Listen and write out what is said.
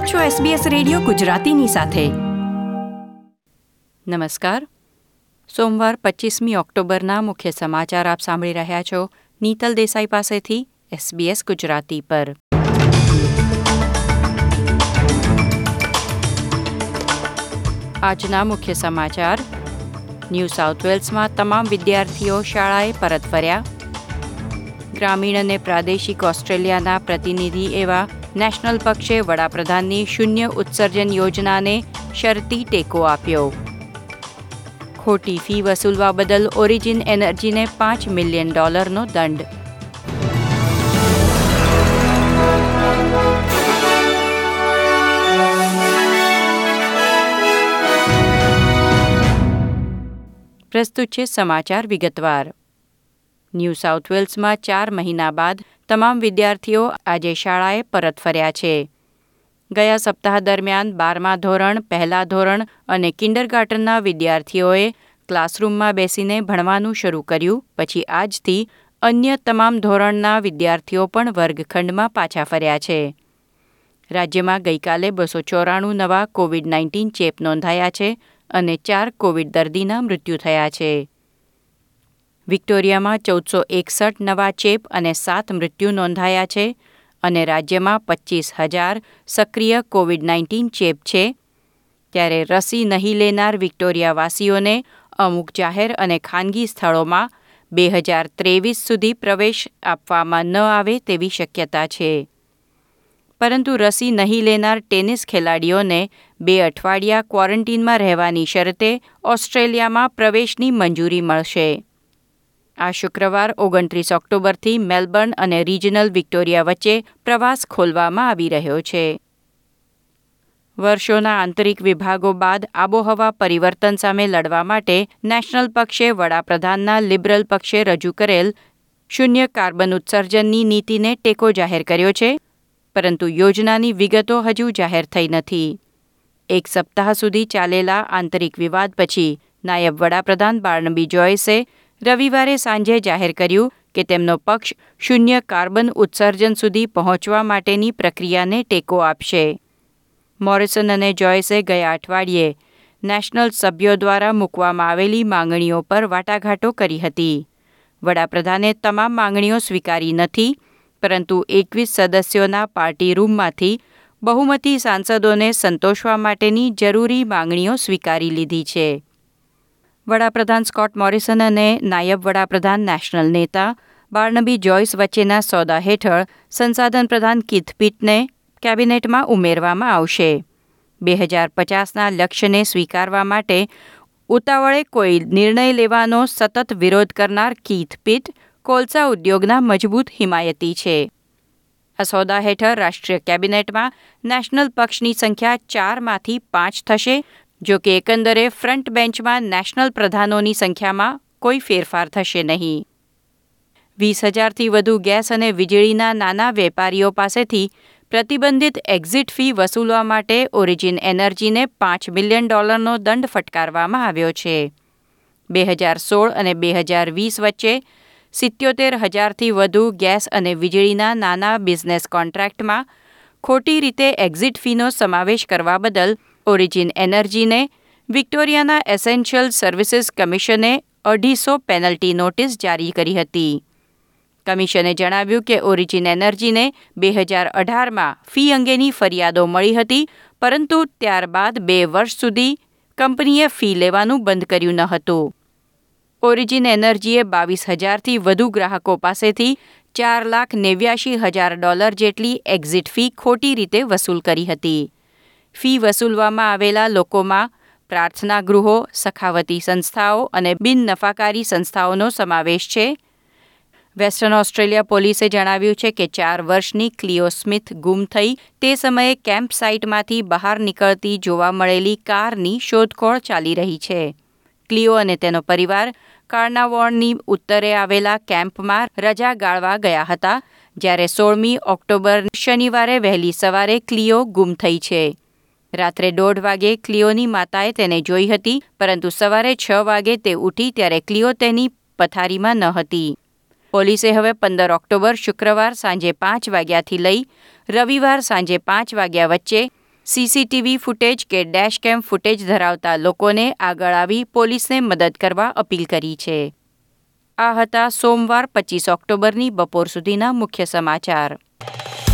આપ છો SBS radio ગુજરાતીની સાથે. નમસ્કાર. સોમવાર પચીસમી ઓક્ટોબરના મુખ્ય સમાચાર આપ સાંભળી રહ્યા છો નીતલ દેસાઈ પાસેથી SBS ગુજરાતી પર. આજના મુખ્ય સમાચાર. ન્યૂ સાઉથ વેલ્સમાં તમામ વિદ્યાર્થીઓ શાળાએ પરત ફર્યા. ગ્રામીણ અને પ્રાદેશિક ઓસ્ટ્રેલિયાના પ્રતિનિધિ એવા નેશનલ પક્ષે વડાપ્રધાનની શૂન્ય ઉત્સર્જન યોજનાને શરતી ટેકો આપ્યો. ખોટી ફી વસૂલવા બદલ ઓરિજિન એનર્જીને પાંચ મિલિયન ડોલરનો દંડ. પ્રસ્તુત છે સમાચાર વિગતવાર. ન્યૂ સાઉથ વેલ્સમાં ચાર મહિના બાદ તમામ વિદ્યાર્થીઓ આજે શાળાએ પરત ફર્યા છે. ગયા સપ્તાહ દરમિયાન બારમા ધોરણ, પહેલા ધોરણ અને કિન્ડરગાર્ટનના વિદ્યાર્થીઓએ ક્લાસરૂમમાં બેસીને ભણવાનું શરૂ કર્યું, પછી આજથી અન્ય તમામ ધોરણના વિદ્યાર્થીઓ પણ વર્ગખંડમાં પાછા ફર્યા છે. રાજ્યમાં ગઈકાલે બસો ચોરાણું નવા કોવિડ નાઇન્ટીન ચેપ નોંધાયા છે અને ચાર કોવિડ દર્દીના મૃત્યુ થયા છે. વિક્ટોરિયામાં ચૌદસો એકસઠ નવા ચેપ અને સાત મૃત્યુ નોંધાયા છે અને રાજ્યમાં પચીસ હજાર સક્રિય કોવિડ નાઇન્ટીન ચેપ છે. ત્યારે રસી નહીં લેનાર વિક્ટોરિયાવાસીઓને અમુક જાહેર અને ખાનગી સ્થળોમાં બે હજાર ત્રેવીસ સુધી પ્રવેશ આપવામાં ન આવે તેવી શક્યતા છે. પરંતુ રસી નહીં લેનાર ટેનિસ ખેલાડીઓને બે અઠવાડિયા ક્વોરન્ટીનમાં રહેવાની શરતે ઓસ્ટ્રેલિયામાં પ્રવેશની મંજૂરી મળશે. આ શુક્રવાર ઓગણત્રીસ ઓક્ટોબરથી મેલબર્ન અને રિજનલ વિક્ટોરિયા વચ્ચે પ્રવાસ ખોલવામાં આવી રહ્યો છે. વર્ષોના આંતરિક વિભાગો બાદ આબોહવા પરિવર્તન સામે લડવા માટે નેશનલ પક્ષે વડાપ્રધાનના લિબરલ પક્ષે રજૂ કરેલ શૂન્ય કાર્બન ઉત્સર્જનની નીતિને ટેકો જાહેર કર્યો છે, પરંતુ યોજનાની વિગતો હજુ જાહેર થઈ નથી. એક સપ્તાહ સુધી ચાલેલા આંતરિક વિવાદ પછી નાયબ વડાપ્રધાન બાર્નબી જોયસે રવિવારે સાંજે જાહેર કર્યું કે તેમનો પક્ષ શૂન્ય કાર્બન ઉત્સર્જન સુધી પહોંચવા માટેની પ્રક્રિયાને ટેકો આપશે. મોરિસન અને જોયસે ગયા અઠવાડિયે નેશનલ સભ્યો દ્વારા મૂકવામાં આવેલી માંગણીઓ પર વાટાઘાટો કરી હતી. વડાપ્રધાને તમામ માંગણીઓ સ્વીકારી નથી, પરંતુ એકવીસ સદસ્યોના પાર્ટી રૂમમાંથી બહુમતી સાંસદોને સંતોષવા માટેની જરૂરી માંગણીઓ સ્વીકારી લીધી છે. વડાપ્રધાન સ્કોટ મોરિસન અને નાયબ વડાપ્રધાન નેશનલ નેતા બાર્નબી જોઇસ વચ્ચેના સોદા હેઠળ સંસાધન પ્રધાન કિથપીટને કેબિનેટમાં ઉમેરવામાં આવશે. બે હજાર પચાસના લક્ષ્યને સ્વીકારવા માટે ઉતાવળે કોઈ નિર્ણય લેવાનો સતત વિરોધ કરનાર કીથ પીટ કોલસા ઉદ્યોગના મજબૂત હિમાયતી છે. આ સોદા હેઠળ રાષ્ટ્રીય કેબિનેટમાં નેશનલ પક્ષની સંખ્યા ચારમાંથી પાંચ થશે જો કે એકંદરે ફ્રન્ટ બેન્ચમાં નેશનલ પ્રધાનોની સંખ્યામાં કોઈ ફેરફાર થશે નહીં. વીસ હજારથી વધુ ગેસ અને વીજળીના નાના વેપારીઓ પાસેથી પ્રતિબંધિત એક્ઝિટ ફી વસૂલવા માટે ઓરિજિન એનર્જીને પાંચ મિલિયન ડોલરનો દંડ ફટકારવામાં આવ્યો છે. બે હજાર સોળ અને બે હજાર વીસ વચ્ચે સિત્યોતેર હજારથી વધુ ગેસ અને વીજળીના નાના બિઝનેસ કોન્ટ્રાક્ટમાં ખોટી રીતે એક્ઝિટ ફીનો સમાવેશ કરવા બદલ ઓરિજિન એનર્જીને, વિક્ટોરિયાના એસેન્શિયલ સર્વિસીસ કમિશને અઢીસો પેનલ્ટી નોટિસ જારી કરી હતી. કમિશને જણાવ્યું કે ઓરિજિન એનર્જીને બે હજાર અઢારમાં ફી અંગેની ફરિયાદો મળી હતી, પરંતુ ત્યારબાદ બે વર્ષ સુધી કંપનીએ ફી લેવાનું બંધ કર્યું ન હતું. ઓરિજિન એનર્જીએ બાવીસ હજારથી વધુ ગ્રાહકો પાસેથી ચાર લાખ નેવ્યાશી હજાર ડોલર જેટલી એક્ઝિટ ફી ખોટી રીતે વસૂલ કરી હતી. ફી વસૂલવામાં આવેલા લોકોમાં પ્રાર્થના ગૃહો સખાવતી સંસ્થાઓ અને બિન નફાકારી સંસ્થાઓનો સમાવેશ છે. વેસ્ટર્ન ઓસ્ટ્રેલિયા પોલીસે જણાવ્યું છે કે ચાર વર્ષની ક્લિયો સ્મિથ ગુમ થઈ. તે સમયે કેમ્પ સાઇટમાંથી બહાર નીકળતી જોવા મળેલી કારની શોધખોળ ચાલી રહી છે. ક્લિયો અને તેનો પરિવાર કાર્નાવોર્નની ઉત્તરે આવેલા કેમ્પમાં રજા ગાળવા ગયા હતા, જ્યારે સોળમી ઓક્ટોબર શનિવારે વહેલી સવારે ક્લિયો ગુમ થઈ છે. રાત્રે દોઢ વાગે ક્લિયોની માતાએ તેને જોઈ હતી, પરંતુ સવારે છ વાગે તે ઉઠી ત્યારે ક્લિયો તેની પથારીમાં ન હતી. પોલીસે હવે પંદર ઓક્ટોબર શુક્રવાર સાંજે પાંચ વાગ્યાથી લઈ રવિવાર સાંજે પાંચ વાગ્યા વચ્ચે સીસીટીવી ફૂટેજ કે ડેશકેમ ફૂટેજ ધરાવતા લોકોને આગળ આવી પોલીસને મદદ કરવા અપીલ કરી છે. આ હતા સોમવાર પચીસ ઓક્ટોબરની બપોર સુધીના મુખ્ય સમાચાર.